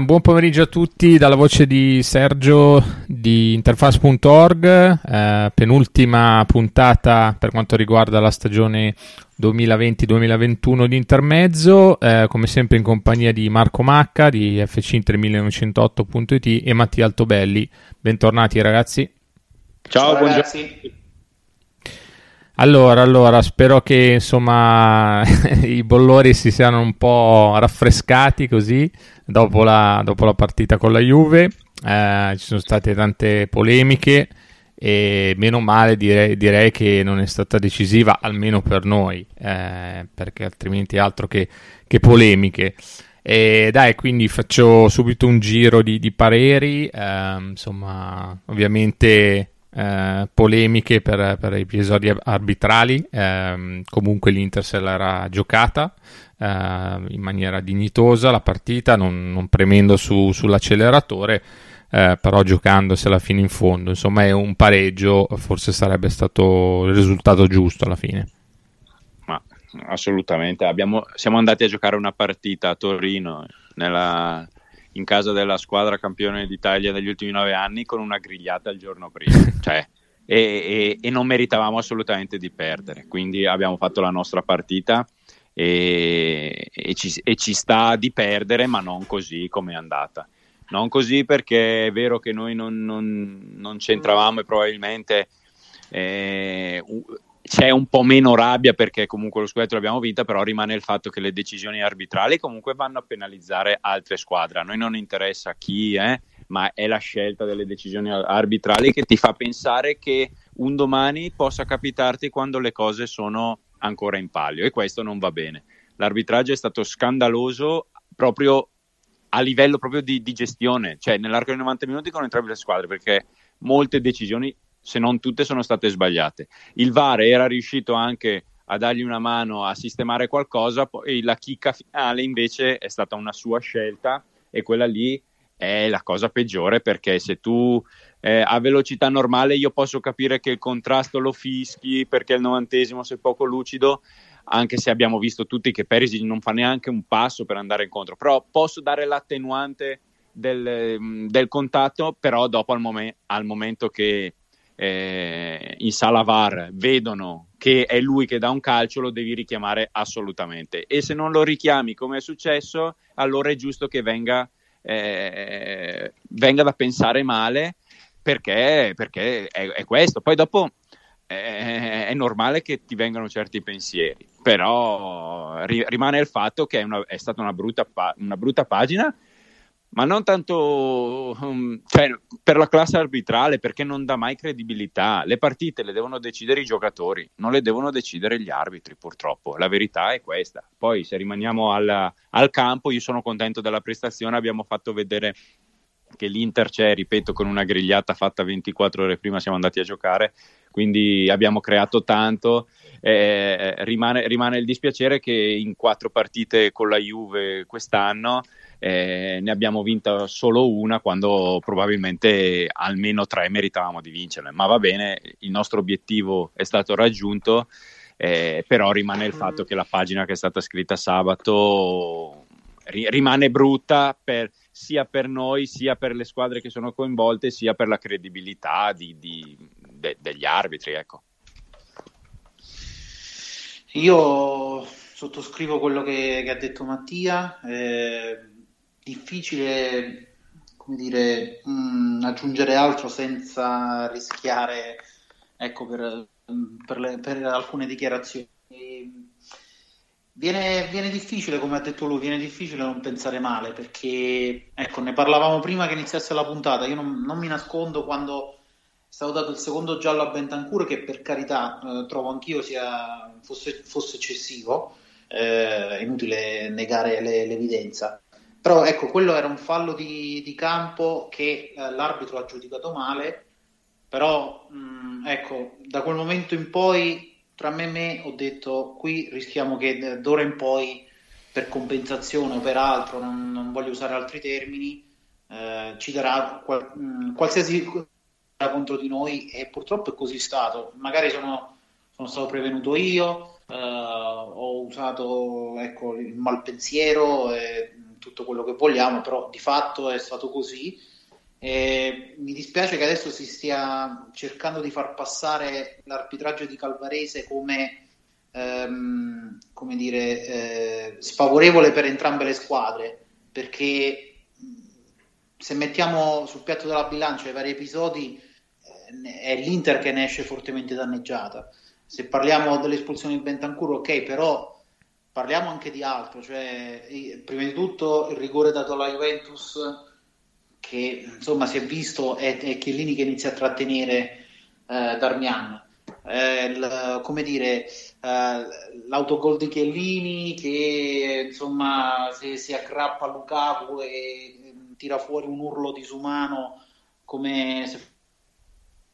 buon, pomeriggio a tutti dalla voce di Sergio di interface.org, eh, penultima puntata per quanto riguarda la stagione 2020-2021 di intermezzo, eh, come sempre in compagnia di Marco Macca di FC Inter 1908.it e Mattia Altobelli. Bentornati ragazzi. Ciao, Ciao ragazzi. Allora, allora, spero che insomma i bollori si siano un po' raffrescati così dopo la, dopo la partita con la Juve. Eh, ci sono state tante polemiche e meno male direi, direi, che non è stata decisiva, almeno per noi, eh, perché altrimenti altro che, che polemiche. E dai, quindi faccio subito un giro di, di pareri. Eh, insomma, ovviamente eh, polemiche per, per, episodi arbitrali, eh, comunque l'Inter se l'era giocata eh, in maniera dignitosa la partita, non, non premendo su, sull'acceleratore, eh, però giocandosela fino in fondo. Insomma, è un pareggio, forse sarebbe stato il risultato giusto alla fine. Ma assolutamente, Abbiamo, siamo andati a giocare una partita a Torino nella in casa della squadra campione d'Italia degli ultimi nove anni con una grigliata il giorno prima. cioè, e, e, e, non meritavamo assolutamente di perdere. Quindi abbiamo fatto la nostra partita e, e ci, ci, sta di perdere, ma non così come è andata. Non così perché è vero che noi non, non, non c'entravamo e probabilmente eh, c'è un po' meno rabbia perché comunque lo scudetto l'abbiamo vinta, però rimane il fatto che le decisioni arbitrali comunque vanno a penalizzare altre squadre. A noi non interessa chi è, ma è la scelta delle decisioni arbitrali che ti fa pensare che un domani possa capitarti quando le cose sono ancora in palio e questo non va bene. L'arbitraggio è stato scandaloso proprio a livello proprio di, di gestione, cioè nell'arco di 90 minuti con entrambe le squadre, perché molte decisioni se non tutte sono state sbagliate. Il VAR era riuscito anche a dargli una mano a sistemare qualcosa, poi la chicca finale invece è stata una sua scelta e quella lì è la cosa peggiore perché se tu eh, a velocità normale io posso capire che il contrasto lo fischi perché il novantesimo sei poco lucido, anche se abbiamo visto tutti che Perisic non fa neanche un passo per andare incontro, però posso dare l'attenuante del, del contatto, però dopo al, momen- al momento che eh, in sala VAR vedono che è lui che dà un calcio, lo devi richiamare assolutamente. E se non lo richiami come è successo, allora è giusto che venga, eh, venga da pensare male perché, perché è, è, questo. Poi dopo eh, è normale che ti vengano certi pensieri, però ri- rimane il fatto che è, una, è stata una brutta, una brutta pagina ma non tanto um, cioè, per la classe arbitrale, perché non dà mai credibilità. Le partite le devono decidere i giocatori, non le devono decidere gli arbitri, purtroppo. La verità è questa. Poi, se rimaniamo al, al campo, io sono contento della prestazione. Abbiamo fatto vedere che l'Inter c'è, ripeto, con una grigliata fatta 24 ore prima siamo andati a giocare, quindi abbiamo creato tanto. Eh, rimane, rimane il dispiacere che in quattro partite con la Juve quest'anno eh, ne abbiamo vinta solo una quando probabilmente almeno tre meritavamo di vincerle, ma va bene, il nostro obiettivo è stato raggiunto, eh, però rimane il fatto che la pagina che è stata scritta sabato ri- rimane brutta per, sia per noi, sia per le squadre che sono coinvolte, sia per la credibilità di, di, de- degli arbitri. Ecco. Io sottoscrivo quello che, che ha detto Mattia. Eh, difficile come dire, mh, mm, aggiungere altro senza rischiare ecco, per, per, le, per alcune dichiarazioni. Viene, viene, difficile, come ha detto lui, viene difficile non pensare male perché ecco, ne parlavamo prima che iniziasse la puntata. Io non, non mi nascondo quando è stato dato il secondo giallo a Bentancur, che per carità eh, trovo anch'io sia, fosse, fosse eccessivo, eh, è inutile negare le, l'evidenza Però ecco, quello era un fallo di, di campo che eh, l'arbitro ha giudicato male, però mh, mm, ecco, da quel momento in poi tra me e me ho detto qui rischiamo che d'ora in poi per compensazione o per altro, non, non voglio usare altri termini, eh, ci darà qual, mh, mm, qualsiasi contro di noi e purtroppo è così stato. Magari sono, sono stato prevenuto io, eh, ho usato ecco, il malpensiero e tutto quello che vogliamo, però di fatto è stato così. E mi dispiace che adesso si stia cercando di far passare l'arbitraggio di Calvarese come, ehm, come dire, eh, sfavorevole per entrambe le squadre, perché se mettiamo sul piatto della bilancia i vari episodi eh, è l'Inter che ne esce fortemente danneggiata. Se parliamo dell'espulsione di Bentancur, ok, però parliamo anche di altro, cioè prima di tutto il rigore dato alla Juventus che insomma si è visto è, è Chiellini che inizia a trattenere eh, Darmian. Eh, l, come dire, eh, l'autogol di Chiellini che insomma si, si aggrappa a Lukaku e tira fuori un urlo disumano come se fosse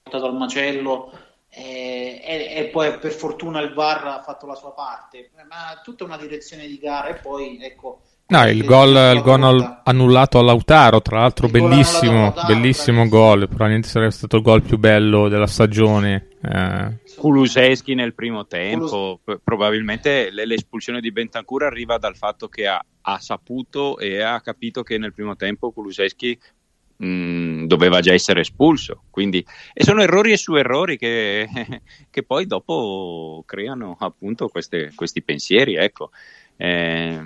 portato al macello e, e, e, poi per fortuna il VAR ha fatto la sua parte, ma tutta una direzione di gara e poi ecco... No, il gol, il gol annullato a Lautaro, tra l'altro il bellissimo, Lautaro, bellissimo gol, probabilmente sarebbe stato il gol più bello della stagione. Eh. Kuluseschi nel primo tempo, Kulus... probabilmente l'espulsione di Bentancur arriva dal fatto che ha, ha, saputo e ha capito che nel primo tempo Kuluseschi mm, doveva già essere espulso. Quindi, e sono errori e su errori che, che poi dopo creano appunto queste, questi pensieri, ecco. Eh,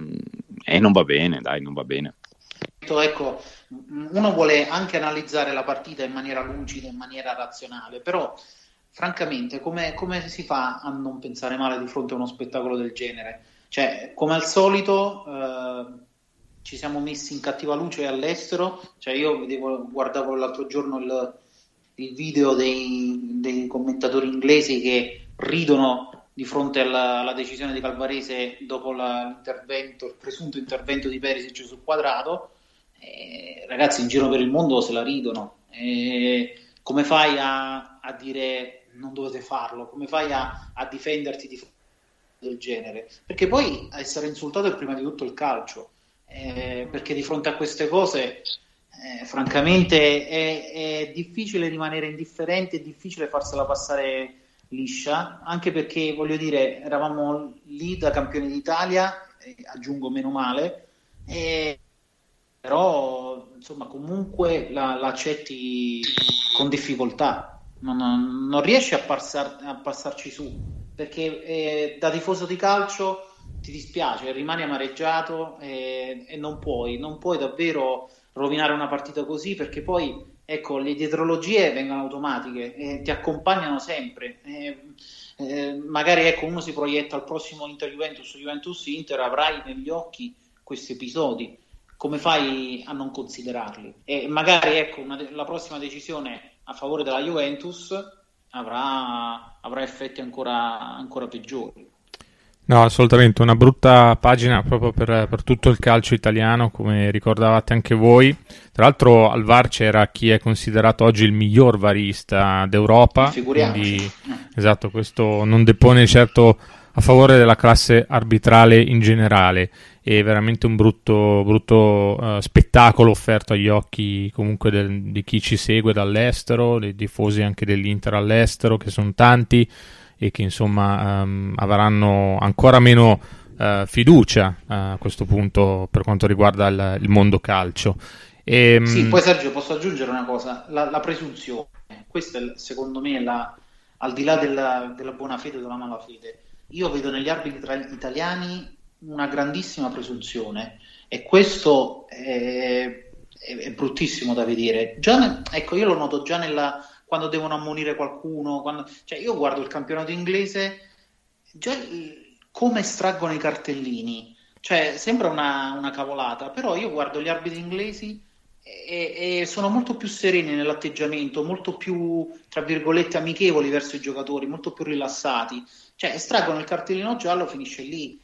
e non va bene, dai, non va bene. Ecco, uno vuole anche analizzare la partita in maniera lucida, in maniera razionale, però francamente come, come si fa a non pensare male di fronte a uno spettacolo del genere? Cioè, come al solito, ci siamo messi in cattiva luce all'estero, cioè io vedevo, guardavo l'altro giorno il, il video dei, dei, commentatori inglesi che ridono di fronte alla, alla decisione di Calvarese dopo la, l'intervento, il presunto intervento di Perisic sul quadrato. Eh, ragazzi in giro per il mondo se la ridono. Eh, come fai a, a, dire non dovete farlo? Come fai a, a difenderti di del genere? Perché poi essere insultato è prima di tutto il calcio eh, perché di fronte a queste cose eh, francamente è, è, difficile rimanere indifferenti, è difficile farsela passare liscia, anche perché voglio dire, eravamo lì da campioni d'Italia, eh, aggiungo meno male, però insomma comunque la, la accetti con difficoltà, non, non riesci a, passar, a, passarci su, perché eh, da tifoso di calcio ti dispiace, rimani amareggiato e, e, non puoi, non puoi davvero rovinare una partita così perché poi ecco, le dietrologie vengono automatiche e ti accompagnano sempre. E, eh, magari ecco, uno si proietta al prossimo Inter Juventus Juventus Inter, avrai negli occhi questi episodi. Come fai a non considerarli? E magari ecco, una, la prossima decisione a favore della Juventus avrà, avrà effetti ancora, ancora peggiori. No, assolutamente, una brutta pagina proprio per, per, tutto il calcio italiano, come ricordavate anche voi. Tra l'altro al VAR c'era chi è considerato oggi il miglior varista d'Europa, quindi esatto, questo non depone certo a favore della classe arbitrale in generale. È veramente un brutto, brutto uh, spettacolo offerto agli occhi comunque del, di chi ci segue dall'estero, dei tifosi anche dell'Inter all'estero, che sono tanti e che insomma um, avranno ancora meno uh, fiducia uh, a questo punto per quanto riguarda il, il mondo calcio. E, ehm, sì, poi Sergio posso aggiungere una cosa, la, la presunzione, questa è, secondo me la, al di là della, della buona fede o della malafede, io vedo negli arbitri italiani una grandissima presunzione e questo è, è, è bruttissimo da vedere. Già, ecco, io lo noto già nella, quando devono ammonire qualcuno. Quando... Cioè, io guardo il campionato inglese, già come estraggono i cartellini. Cioè, sembra una, una cavolata, però io guardo gli arbitri inglesi e, e, sono molto più sereni nell'atteggiamento, molto più, tra virgolette, amichevoli verso i giocatori, molto più rilassati. Cioè, estraggono il cartellino giallo, finisce lì.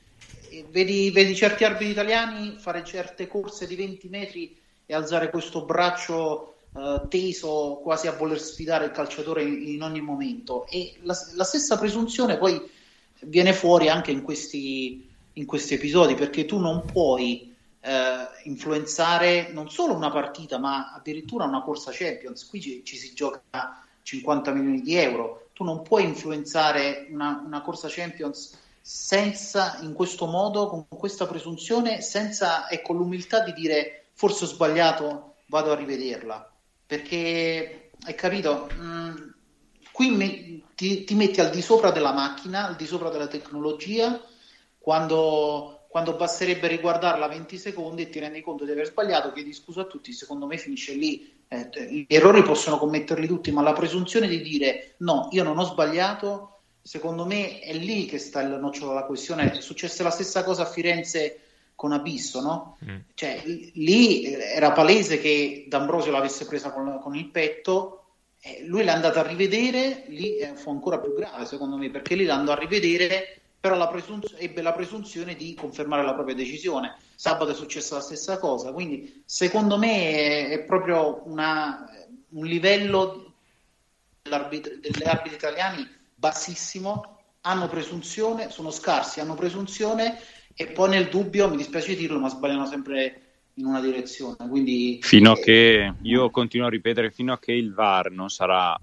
vedi, vedi certi arbitri italiani fare certe corse di 20 metri e alzare questo braccio uh, teso quasi a voler sfidare il calciatore in, in ogni momento. E la, la, stessa presunzione poi viene fuori anche in questi, in questi episodi perché tu non puoi uh, influenzare non solo una partita ma addirittura una corsa Champions. Qui ci, ci si gioca 50 milioni di euro. Tu non puoi influenzare una, una corsa Champions senza, in questo modo, con questa presunzione, senza, e con l'umiltà di dire forse ho sbagliato, vado a rivederla. Perché, hai capito, mh, mm, qui me, ti, ti, metti al di sopra della macchina, al di sopra della tecnologia, quando, quando basterebbe riguardarla 20 secondi e ti rendi conto di aver sbagliato, chiedi scusa a tutti, secondo me finisce lì. Eh, gli errori possono commetterli tutti, ma la presunzione di dire no, io non ho sbagliato, secondo me è lì che sta il nocciolo della questione. È successa la stessa cosa a Firenze con Abisso, no? Mm. Cioè, lì era palese che D'Ambrosio l'avesse presa con, con il petto, eh, lui l'è andato a rivedere, lì eh, fu ancora più grave secondo me, perché lì l'andò a rivedere, però la presunz- ebbe la presunzione di confermare la propria decisione. Sabato è successa la stessa cosa, quindi secondo me è, è proprio una, un livello degli arbitri italiani bassissimo, hanno presunzione, sono scarsi, hanno presunzione e poi nel dubbio, mi dispiace dirlo, ma sbagliano sempre in una direzione. Quindi, fino a eh, che, io continuo a ripetere, fino a che il VAR non sarà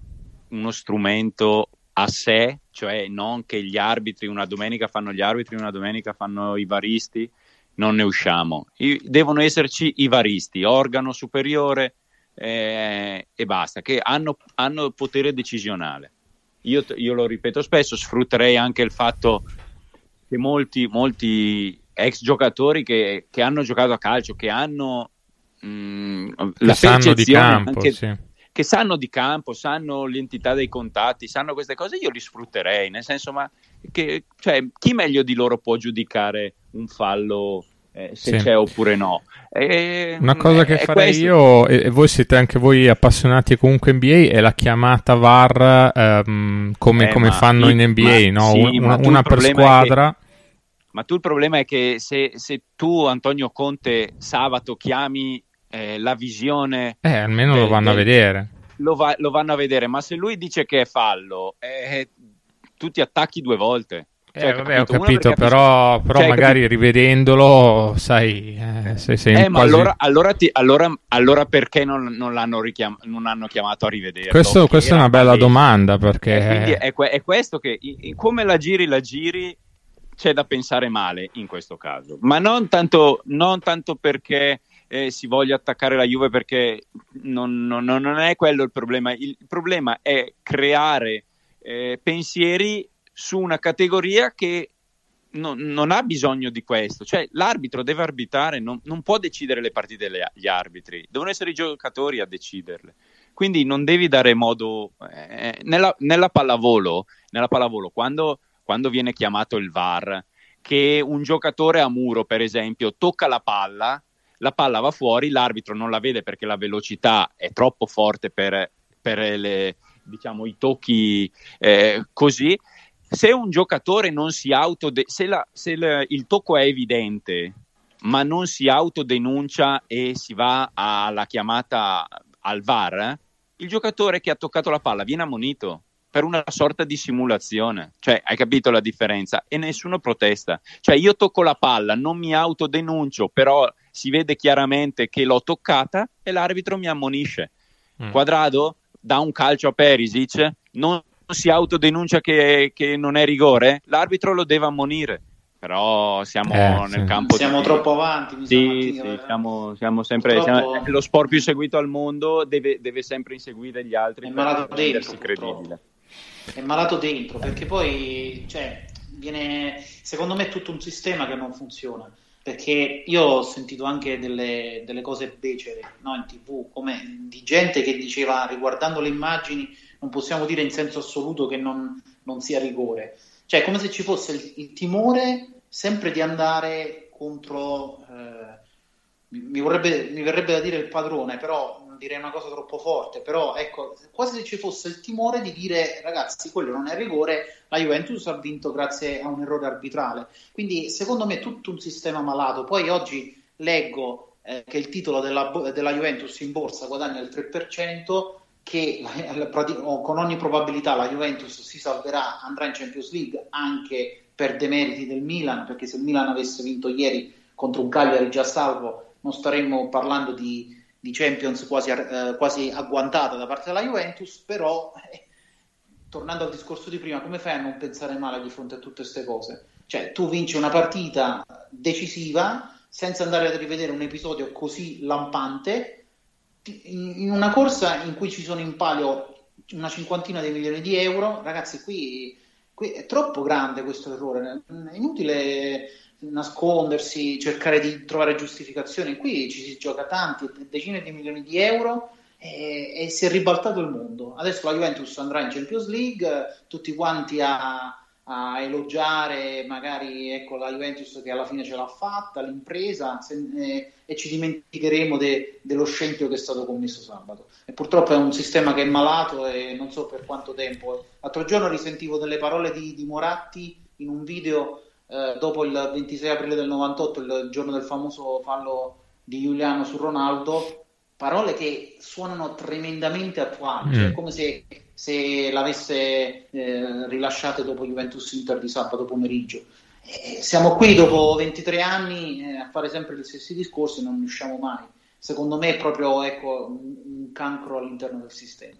uno strumento a sé, cioè non che gli arbitri una domenica fanno gli arbitri, una domenica fanno i varisti, non ne usciamo. I, devono esserci i varisti, organo superiore eh, e basta, che hanno, hanno potere decisionale io, io lo ripeto spesso, sfrutterei anche il fatto che molti, molti ex giocatori che, che, hanno giocato a calcio, che hanno mh, mm, che la sanno di campo, anche, sì. che sanno di campo, sanno l'entità dei contatti, sanno queste cose, io li sfrutterei, nel senso, ma che, cioè, chi meglio di loro può giudicare un fallo eh, se sì. c'è oppure no. E, Una cosa che farei questo... io, e voi siete anche voi appassionati comunque NBA, è la chiamata VAR ehm, come, eh, come fanno in NBA, ma, no? sì, una, una per squadra. Che, ma tu il problema è che se, se tu, Antonio Conte, sabato chiami eh, la visione... Eh, almeno del, lo vanno del, a vedere. Lo, va, lo, vanno a vedere, ma se lui dice che è fallo, eh, tu ti attacchi due volte. Cioè, eh, vabbè, ho capito, però, però cioè, magari capito? rivedendolo, sai, eh, se sei eh, ma allora, allora, ti, allora, allora, perché non, non, l'hanno richiam- non hanno chiamato a rivedere? Questo, questa è una bella palese. domanda, perché... Eh, è, è, questo che, come la giri, la giri, c'è da pensare male in questo caso, ma non tanto, non tanto perché... Eh, si voglia attaccare la Juve perché non, non, non, è quello il problema. Il problema è creare eh, pensieri su una categoria che non, non, ha bisogno di questo, cioè l'arbitro deve arbitrare, non, non può decidere le partite degli arbitri, devono essere i giocatori a deciderle. Quindi non devi dare modo eh, nella, nella, pallavolo, nella pallavolo quando, quando viene chiamato il VAR, che un giocatore a muro, per esempio, tocca la palla, la palla va fuori, l'arbitro non la vede perché la velocità è troppo forte per, per le, diciamo, i tocchi eh, così se un giocatore non si autode- se, la, se la, il tocco è evidente ma non si autodenuncia e si va alla chiamata al VAR, eh, il giocatore che ha toccato la palla viene ammonito per una sorta di simulazione. Cioè, hai capito la differenza? E nessuno protesta. Cioè, io tocco la palla, non mi autodenuncio, però si vede chiaramente che l'ho toccata e l'arbitro mi ammonisce. Mm. Quadrado dà un calcio a Perisic, non si autodenuncia che, che non è rigore, l'arbitro lo deve ammonire però siamo eh, nel sì. campo siamo di... troppo avanti sì, sì, eh. siamo, siamo, sempre purtroppo... siamo... lo sport più seguito al mondo deve, deve sempre inseguire gli altri è malato dentro credibile. è malato dentro perché poi cioè, viene secondo me è tutto un sistema che non funziona perché io ho sentito anche delle, delle cose becere no, in tv come di gente che diceva riguardando le immagini non possiamo dire in senso assoluto che non, non sia rigore. Cioè, è come se ci fosse il, il timore sempre di andare contro, eh, mi, vorrebbe, mi, verrebbe da dire il padrone, però direi una cosa troppo forte, però ecco, quasi se ci fosse il timore di dire ragazzi, quello non è rigore, la Juventus ha vinto grazie a un errore arbitrale. Quindi secondo me è tutto un sistema malato. Poi oggi leggo eh, che il titolo della, della, Juventus in borsa guadagna il 3%, che con ogni probabilità la Juventus si salverà, andrà in Champions League anche per demeriti del Milan, perché se il Milan avesse vinto ieri contro un Cagliari già salvo, non staremmo parlando di, di Champions quasi, eh, quasi, agguantata da parte della Juventus, però eh, tornando al discorso di prima, come fai a non pensare male di fronte a tutte queste cose? Cioè, tu vinci una partita decisiva senza andare a rivedere un episodio così lampante in una corsa in cui ci sono in palio una cinquantina di milioni di euro, ragazzi, qui, qui è troppo grande questo errore, è inutile nascondersi, cercare di trovare giustificazioni. Qui ci si gioca tanti, decine di milioni di euro e, e, si è ribaltato il mondo. Adesso la Juventus andrà in Champions League, tutti quanti a, a elogiare magari ecco, la Juventus che alla fine ce l'ha fatta, l'impresa, se, eh, e ci dimenticheremo de, dello scempio che è stato commesso sabato. E purtroppo è un sistema che è malato e non so per quanto tempo. L'altro giorno risentivo delle parole di, di Moratti in un video eh, dopo il 26 aprile del 98, il giorno del famoso fallo di Giuliano su Ronaldo, parole che suonano tremendamente attuali, cioè mm. cioè come se, se l'avesse eh, rilasciate dopo Juventus Inter di sabato pomeriggio. E siamo qui dopo 23 anni eh, a fare sempre gli stessi discorsi e non riusciamo mai. Secondo me è proprio ecco, un, un cancro all'interno del sistema.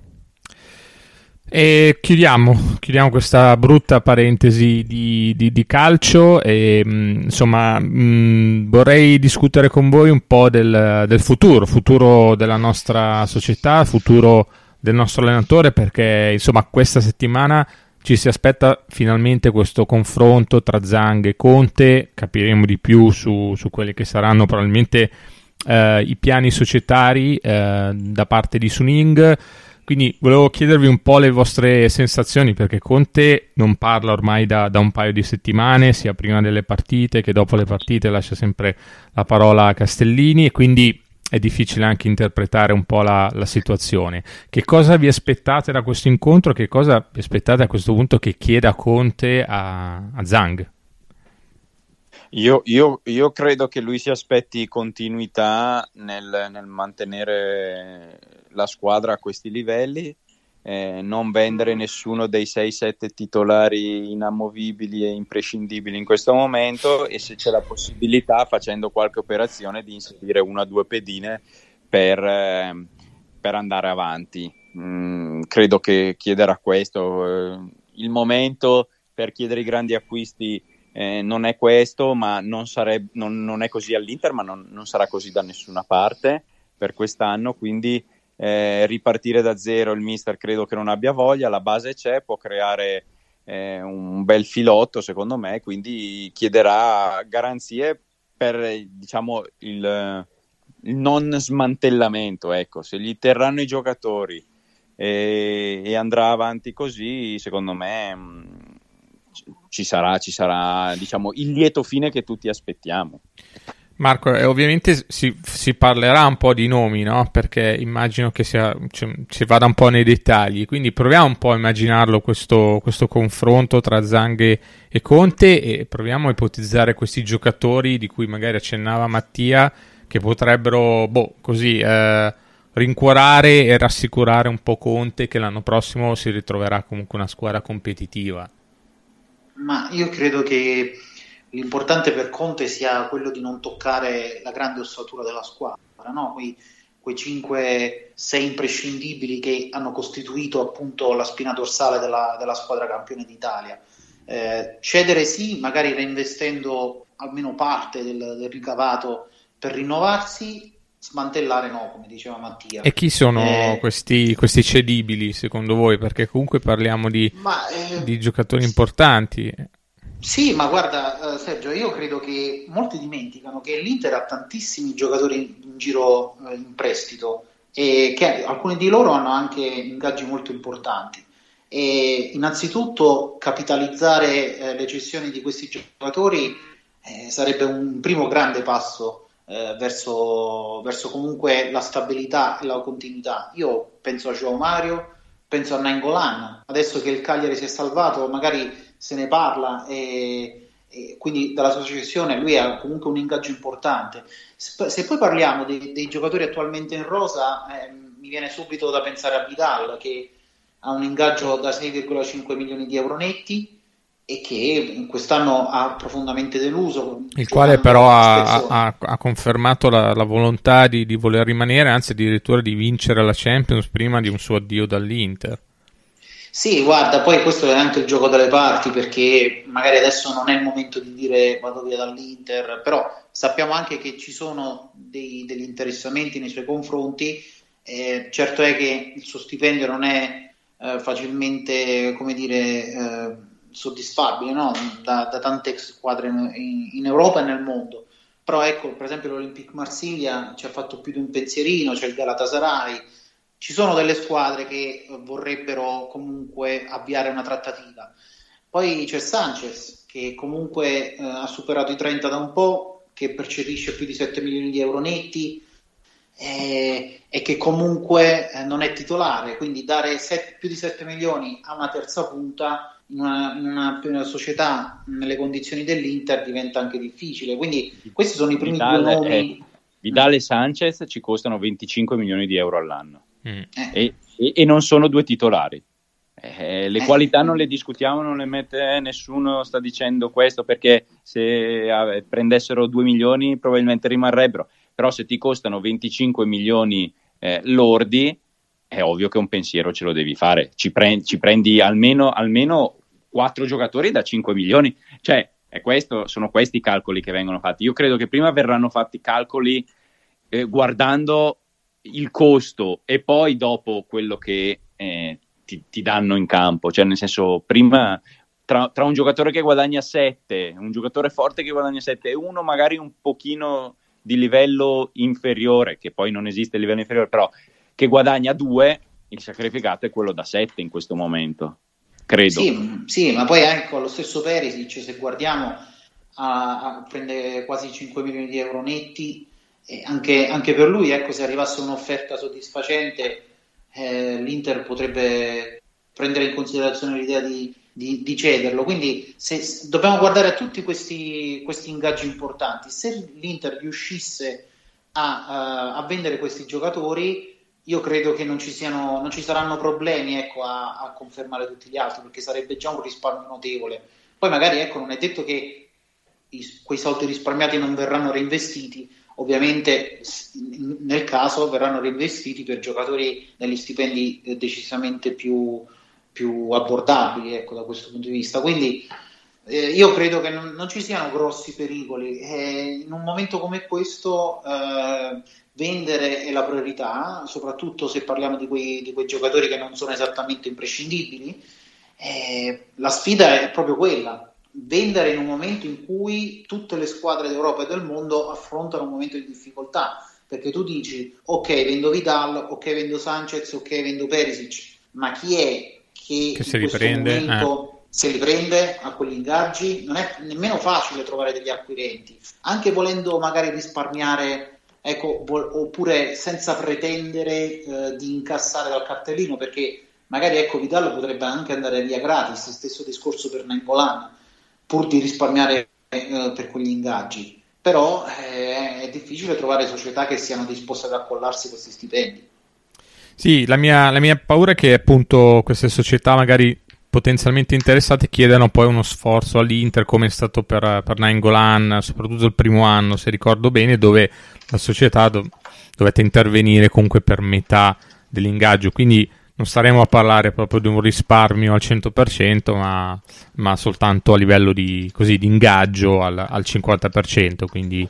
E chiudiamo, chiudiamo questa brutta parentesi di, di, di calcio e mh, mm, insomma mh, mm, vorrei discutere con voi un po' del, del, futuro, futuro della nostra società, futuro del nostro allenatore perché insomma questa settimana ci si aspetta finalmente questo confronto tra Zang e Conte, capiremo di più su, su quelli che saranno probabilmente eh, i piani societari eh, da parte di Suning. Quindi volevo chiedervi un po' le vostre sensazioni, perché Conte non parla ormai da, da, un paio di settimane, sia prima delle partite che dopo le partite, lascia sempre la parola a Castellini. E quindi è difficile anche interpretare un po' la, la situazione. Che cosa vi aspettate da questo incontro? Che cosa vi aspettate a questo punto che chieda Conte a, a Zhang? Io, io, io, credo che lui si aspetti continuità nel, nel mantenere la squadra a questi livelli, eh, non vendere nessuno dei 6-7 titolari inamovibili e imprescindibili in questo momento e se c'è la possibilità facendo qualche operazione di inserire una o due pedine per, eh, per andare avanti. Mm, credo che chiederà questo. Eh, il momento per chiedere i grandi acquisti eh, non è questo, ma non, sareb- non, non, è così all'Inter, ma non, non, sarà così da nessuna parte per quest'anno, quindi eh, ripartire da zero il mister credo che non abbia voglia, la base c'è, può creare eh, un bel filotto secondo me, quindi chiederà garanzie per diciamo il, il non smantellamento, ecco, se gli terranno i giocatori e, e andrà avanti così, secondo me mh, mm, ci sarà, ci sarà diciamo, il lieto fine che tutti aspettiamo. Marco, eh, ovviamente si, si, parlerà un po' di nomi, no? Perché immagino che sia, cioè, si vada un po' nei dettagli. Quindi proviamo un po' a immaginarlo questo, questo confronto tra Zanghe e Conte e proviamo a ipotizzare questi giocatori di cui magari accennava Mattia che potrebbero, boh, così eh, rincuorare e rassicurare un po' Conte che l'anno prossimo si ritroverà comunque una squadra competitiva. Ma io credo che l'importante per Conte sia quello di non toccare la grande ossatura della squadra, no? quei, quei 5-6 imprescindibili che hanno costituito appunto la spina dorsale della, della squadra campione d'Italia. Eh, cedere sì, magari reinvestendo almeno parte del, del ricavato per rinnovarsi, smantellare no, come diceva Mattia. E chi sono eh, questi, questi, cedibili secondo voi? Perché comunque parliamo di, ma, eh, di giocatori importanti. Sì, ma guarda uh, Sergio, io credo che molti dimenticano che l'Inter ha tantissimi giocatori in giro uh, in prestito e che alcuni di loro hanno anche ingaggi molto importanti. E innanzitutto capitalizzare uh, le cessioni di questi giocatori eh, sarebbe un primo grande passo eh, verso, verso, comunque la stabilità e la continuità. Io penso a Joao Mario, penso a Nangolan, adesso che il Cagliari si è salvato magari se ne parla e, e quindi dalla sua successione lui ha comunque un ingaggio importante. Se, poi parliamo dei, dei, giocatori attualmente in rosa, eh, mi viene subito da pensare a Vidal che ha un ingaggio da 6,5 milioni di euro netti e che quest'anno ha profondamente deluso. Il quale però ha, ha, ha, confermato la, la volontà di, di, voler rimanere, anzi addirittura di vincere la Champions prima di un suo addio dall'Inter. Sì, guarda, poi questo è anche il gioco delle parti perché magari adesso non è il momento di dire vado via dall'Inter, però sappiamo anche che ci sono dei, degli interessamenti nei suoi confronti. Eh, certo è che il suo stipendio non è eh, facilmente, come dire, eh, soddisfabile no? da, da, tante squadre in, in, Europa e nel mondo. Però ecco, per esempio l'Olympique Marsiglia ci ha fatto più di un pensierino, c'è il Galatasaray, ci sono delle squadre che vorrebbero comunque avviare una trattativa. Poi c'è Sanchez che comunque eh, ha superato i 30 da un po', che percepisce più di 7 milioni di euro netti eh, e che comunque eh, non è titolare, quindi dare set, più di 7 milioni a una terza punta in una, in, una, in una, società nelle condizioni dell'Inter diventa anche difficile. Quindi questi sono i primi Vidal, due nomi. Eh, Vidal e Sanchez ci costano 25 milioni di euro all'anno mm. e, e, e, non sono due titolari. Eh, le eh. qualità non le discutiamo, non le mette nessuno, sta dicendo questo perché se eh, prendessero 2 milioni probabilmente rimarrebbero, però se ti costano 25 milioni eh, lordi è ovvio che un pensiero ce lo devi fare, ci, pre- ci prendi almeno, almeno 4 giocatori da 5 milioni, cioè questo, sono questi i calcoli che vengono fatti. Io credo che prima verranno fatti calcoli eh, guardando il costo e poi dopo quello che eh, ti, ti, danno in campo, cioè nel senso prima tra, tra, un giocatore che guadagna 7, un giocatore forte che guadagna 7 e uno magari un pochino di livello inferiore, che poi non esiste il livello inferiore, però che guadagna 2, il sacrificato è quello da 7 in questo momento credo. Sì, sì, ma poi ecco, lo stesso Perisic, se guardiamo, a, a, prende quasi 5 milioni di euro netti, anche, anche per lui, ecco, se arrivasse un'offerta soddisfacente, eh, l'Inter potrebbe prendere in considerazione l'idea di, di, di cederlo. Quindi se, dobbiamo guardare a tutti questi, questi ingaggi importanti. Se l'Inter riuscisse a, a, a vendere questi giocatori, io credo che non ci, siano, non ci saranno problemi ecco, a, a, confermare tutti gli altri perché sarebbe già un risparmio notevole. Poi magari ecco, non è detto che i, quei soldi risparmiati non verranno reinvestiti, ovviamente nel caso verranno reinvestiti per giocatori negli stipendi eh, decisamente più, più abbordabili ecco, da questo punto di vista. Quindi eh, io credo che non, non, ci siano grossi pericoli. Eh, in un momento come questo eh, vendere è la priorità, soprattutto se parliamo di quei, di quei giocatori che non sono esattamente imprescindibili. Eh, la sfida è proprio quella, vendere in un momento in cui tutte le squadre d'Europa e del mondo affrontano un momento di difficoltà, perché tu dici ok vendo Vidal, ok vendo Sanchez, ok vendo Perisic, ma chi è che, che si riprende? Momento, eh. Se li prende a quegli ingaggi non è nemmeno facile trovare degli acquirenti, anche volendo magari risparmiare ecco, oppure senza pretendere eh, di incassare dal cartellino, perché magari ecco, Vidal potrebbe anche andare via gratis, stesso discorso per Nangolan, pur di risparmiare eh, per quegli ingaggi. Però eh, è difficile trovare società che siano disposte ad accollarsi questi stipendi. Sì, la mia, la mia paura è che appunto queste società magari potenzialmente interessate chiedano poi uno sforzo all'Inter come è stato per, per Nainggolan, soprattutto il primo anno se ricordo bene, dove la società dov- dovette intervenire comunque per metà dell'ingaggio, quindi non staremo a parlare proprio di un risparmio al 100%, ma, ma soltanto a livello di, così, di ingaggio al, al 50%, quindi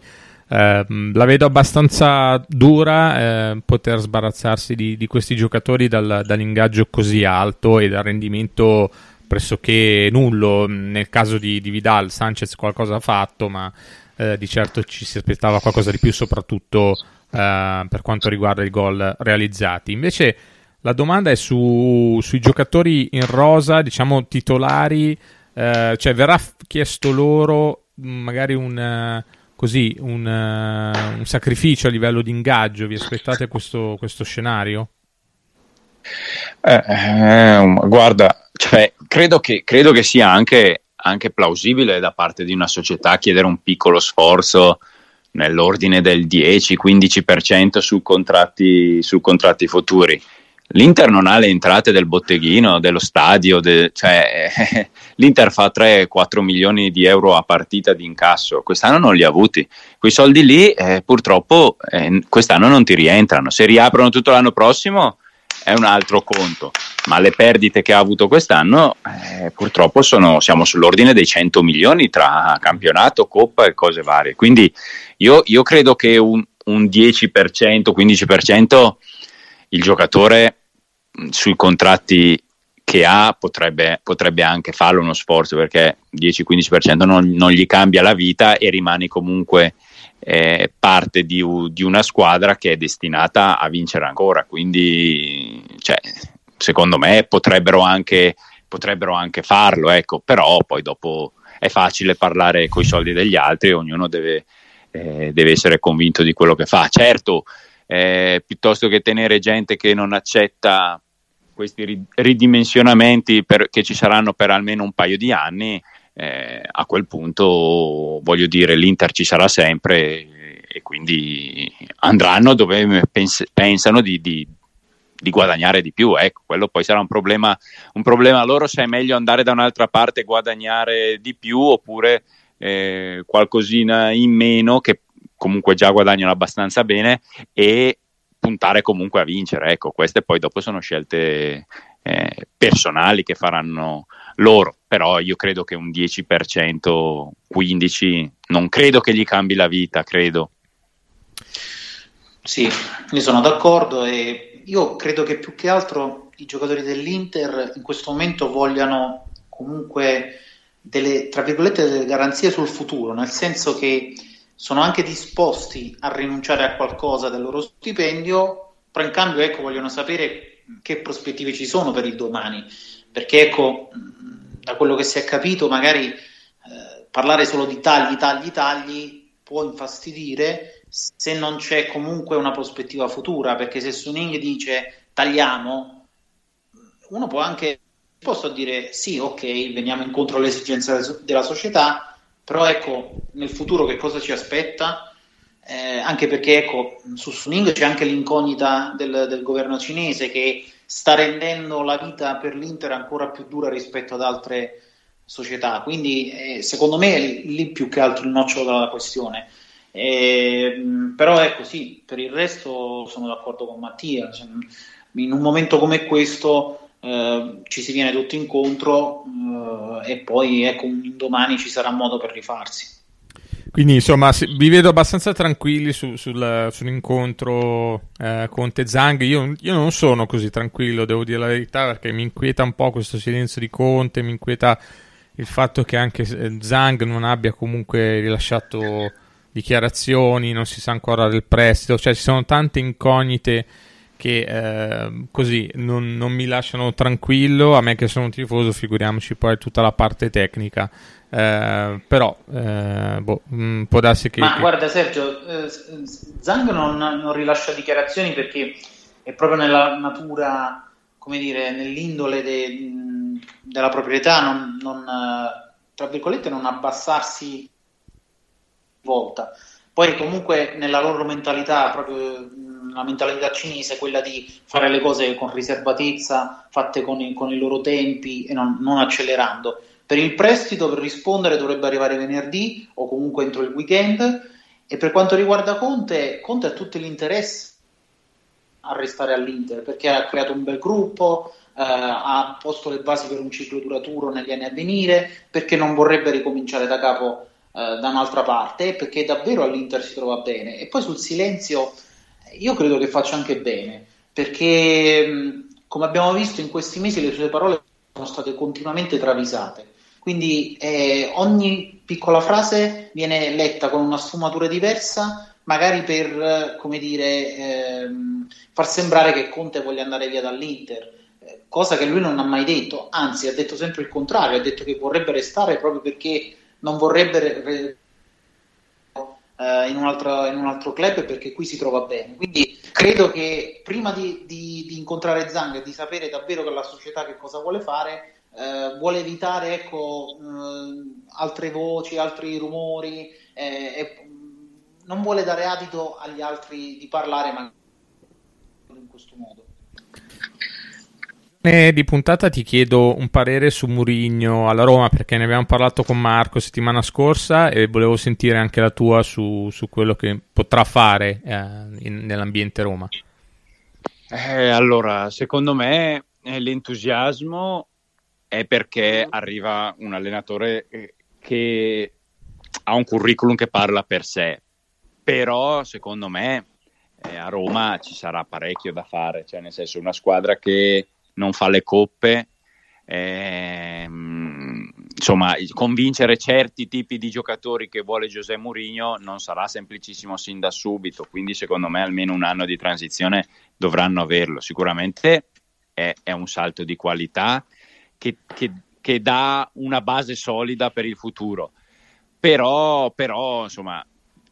eh, la vedo abbastanza dura eh, poter sbarazzarsi di, di questi giocatori dal, dall'ingaggio così alto e dal rendimento pressoché nullo. Nel caso di, di Vidal, Sanchez qualcosa ha fatto, ma eh, di certo ci si aspettava qualcosa di più, soprattutto eh, per quanto riguarda i gol realizzati. Invece la domanda è su, sui giocatori in rosa, diciamo titolari, eh, cioè verrà chiesto loro magari un, così un, uh, un, sacrificio a livello di ingaggio? Vi aspettate questo, questo scenario? Eh, eh, guarda, cioè, credo, che, credo, che, sia anche, anche, plausibile da parte di una società chiedere un piccolo sforzo nell'ordine del 10-15% su contratti, su contratti futuri l'Inter non ha le entrate del botteghino, dello stadio, de, cioè l'Inter fa 3-4 milioni di euro a partita di incasso, quest'anno non li ha avuti, quei soldi lì eh, purtroppo eh, quest'anno non ti rientrano, se riaprono tutto l'anno prossimo è un altro conto, ma le perdite che ha avuto quest'anno eh, purtroppo sono, siamo sull'ordine dei 100 milioni tra campionato, coppa e cose varie, quindi io, io credo che un, un 10%, 15% il giocatore sui contratti che ha potrebbe, potrebbe, anche farlo uno sforzo perché 10-15% non, non, gli cambia la vita e rimane comunque eh, parte di, di, una squadra che è destinata a vincere ancora. Quindi, cioè, secondo me, potrebbero anche, potrebbero anche farlo, ecco. però poi dopo è facile parlare con i soldi degli altri, ognuno deve, eh, deve essere convinto di quello che fa. Certo, eh, piuttosto che tenere gente che non accetta questi ridimensionamenti per, che ci saranno per almeno un paio di anni, eh, a quel punto voglio dire l'Inter ci sarà sempre e quindi andranno dove pens- pensano di, di, di, guadagnare di più. Ecco, quello poi sarà un problema, un problema loro se è meglio andare da un'altra parte e guadagnare di più oppure eh, qualcosina in meno che comunque già guadagnano abbastanza bene e puntare comunque a vincere. Ecco, queste poi dopo sono scelte eh, personali che faranno loro, però io credo che un 10%, 15%, non credo che gli cambi la vita, credo. Sì, io sono d'accordo e io credo che più che altro i giocatori dell'Inter in questo momento vogliano comunque delle, delle garanzie sul futuro, nel senso che sono anche disposti a rinunciare a qualcosa del loro stipendio, però in cambio ecco, vogliono sapere che prospettive ci sono per il domani, perché ecco, da quello che si è capito, magari eh, parlare solo di tagli, tagli, tagli può infastidire se non c'è comunque una prospettiva futura, perché se Suning dice tagliamo, uno può anche posso dire sì, ok, veniamo incontro alle esigenze della società, però ecco, nel futuro che cosa ci aspetta? Eh, anche perché ecco, su Suning c'è anche l'incognita del, del, governo cinese che sta rendendo la vita per l'Inter ancora più dura rispetto ad altre società. Quindi eh, secondo me è lì più che altro il nocciolo della questione. Eh, però ecco sì, per il resto sono d'accordo con Mattia. Cioè, in un momento come questo eh, ci si viene tutti incontro eh, e poi ecco domani ci sarà modo per rifarsi. Quindi insomma vi vedo abbastanza tranquilli su, sul, sull'incontro eh, Conte Zang. Io, io, non sono così tranquillo, devo dire la verità, perché mi inquieta un po' questo silenzio di Conte, mi inquieta il fatto che anche Zang non abbia comunque rilasciato dichiarazioni, non si sa ancora del prestito, cioè ci sono tante incognite che eh, così non, non, mi lasciano tranquillo, a me che sono un tifoso, figuriamoci poi tutta la parte tecnica. Eh, però eh, boh, mh, mm, può darsi che. Ma che... guarda, Sergio, eh, Zang non, non, rilascia dichiarazioni perché è proprio nella natura, come dire, nell'indole de, della proprietà, non, non, tra virgolette, non abbassarsi volta. Poi, comunque, nella loro mentalità, proprio la mentalità cinese quella di fare le cose con riservatezza, fatte con i, con i loro tempi e non, non, accelerando. Per il prestito, per rispondere, dovrebbe arrivare venerdì o comunque entro il weekend. E per quanto riguarda Conte, Conte ha tutto l'interesse a restare all'Inter perché ha creato un bel gruppo, eh, ha posto le basi per un ciclo duraturo negli anni a venire, perché non vorrebbe ricominciare da capo eh, da un'altra parte, perché davvero all'Inter si trova bene. E poi sul silenzio io credo che faccia anche bene, perché come abbiamo visto in questi mesi le sue parole sono state continuamente travisate. Quindi eh, ogni piccola frase viene letta con una sfumatura diversa, magari per come dire, ehm, far sembrare che Conte voglia andare via dall'Inter, eh, cosa che lui non ha mai detto, anzi ha detto sempre il contrario, ha detto che vorrebbe restare proprio perché non vorrebbe re- in, un altro, in, un altro, club perché qui si trova bene. Quindi credo che prima di, di, di incontrare Zang e di sapere davvero che la società che cosa vuole fare, uh, vuole evitare ecco, uh, altre voci, altri rumori eh, e non vuole dare adito agli altri di parlare ma in questo modo di puntata ti chiedo un parere su Murigno alla Roma perché ne abbiamo parlato con Marco settimana scorsa e volevo sentire anche la tua su, su quello che potrà fare eh, in, nell'ambiente Roma. Eh, allora, secondo me eh, l'entusiasmo è perché arriva un allenatore eh, che ha un curriculum che parla per sé, però secondo me eh, a Roma ci sarà parecchio da fare, cioè nel senso una squadra che non fa le coppe. Ehm, insomma, convincere certi tipi di giocatori che vuole Giuseppe Mourinho non sarà semplicissimo sin da subito, quindi secondo me almeno un anno di transizione dovranno averlo. Sicuramente è, è un salto di qualità che, che, che, dà una base solida per il futuro. Però, però insomma,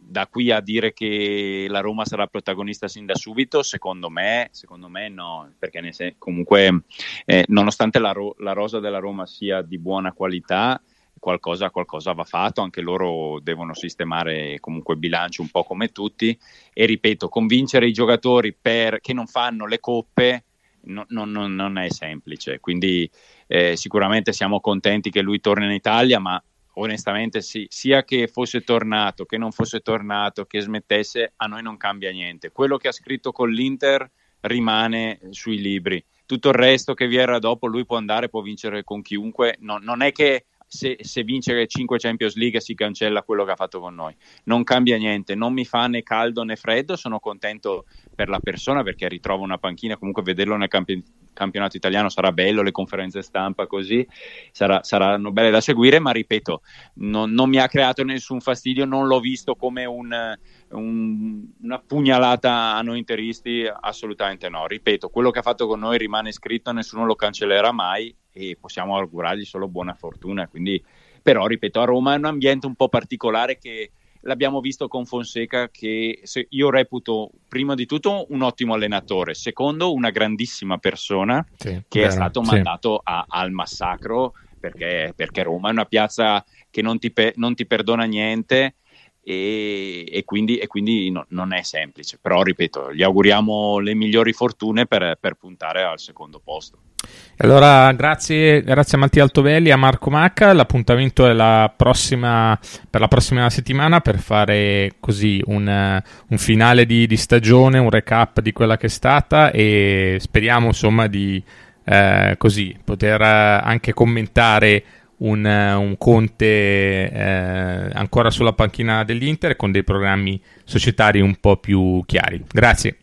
da qui a dire che la Roma sarà protagonista sin da subito, secondo me, secondo me no, perché se, comunque eh, nonostante la, ro- la, rosa della Roma sia di buona qualità, qualcosa, qualcosa, va fatto, anche loro devono sistemare comunque il bilancio un po' come tutti. E ripeto, convincere i giocatori per, che non fanno le coppe no, no, no, non è semplice, quindi eh, sicuramente siamo contenti che lui torni in Italia, ma onestamente sì, sia che fosse tornato, che non fosse tornato, che smettesse, a noi non cambia niente. Quello che ha scritto con l'Inter rimane sui libri. Tutto il resto che vi era dopo, lui può andare, può vincere con chiunque. No, non è che se, se vince 5 Champions League si cancella quello che ha fatto con noi. Non cambia niente, non mi fa né caldo né freddo, sono contento per la persona perché ritrovo una panchina, comunque vederlo nel campi- campionato italiano sarà bello, le conferenze stampa così sarà, saranno belle da seguire, ma ripeto, non, non, mi ha creato nessun fastidio, non l'ho visto come un, un, una pugnalata a noi interisti, assolutamente no. Ripeto, quello che ha fatto con noi rimane scritto, nessuno lo cancellerà mai e possiamo augurargli solo buona fortuna. Quindi, però, ripeto, a Roma è un ambiente un po' particolare che l'abbiamo visto con Fonseca che io reputo prima di tutto un ottimo allenatore, secondo una grandissima persona sì, che vero, è stato sì. mandato a, al massacro perché, perché, Roma è una piazza che non ti, pe- non ti perdona niente e, e, quindi, e quindi no, non è semplice, però ripeto, gli auguriamo le migliori fortune per, per puntare al secondo posto. Allora, grazie, grazie a Mattia Altovelli a Marco Macca. L'appuntamento è la prossima, per la prossima settimana per fare così un, un finale di, di, stagione, un recap di quella che è stata e speriamo insomma di eh, così poter anche commentare un, un Conte eh, ancora sulla panchina dell'Inter con dei programmi societari un po' più chiari. Grazie.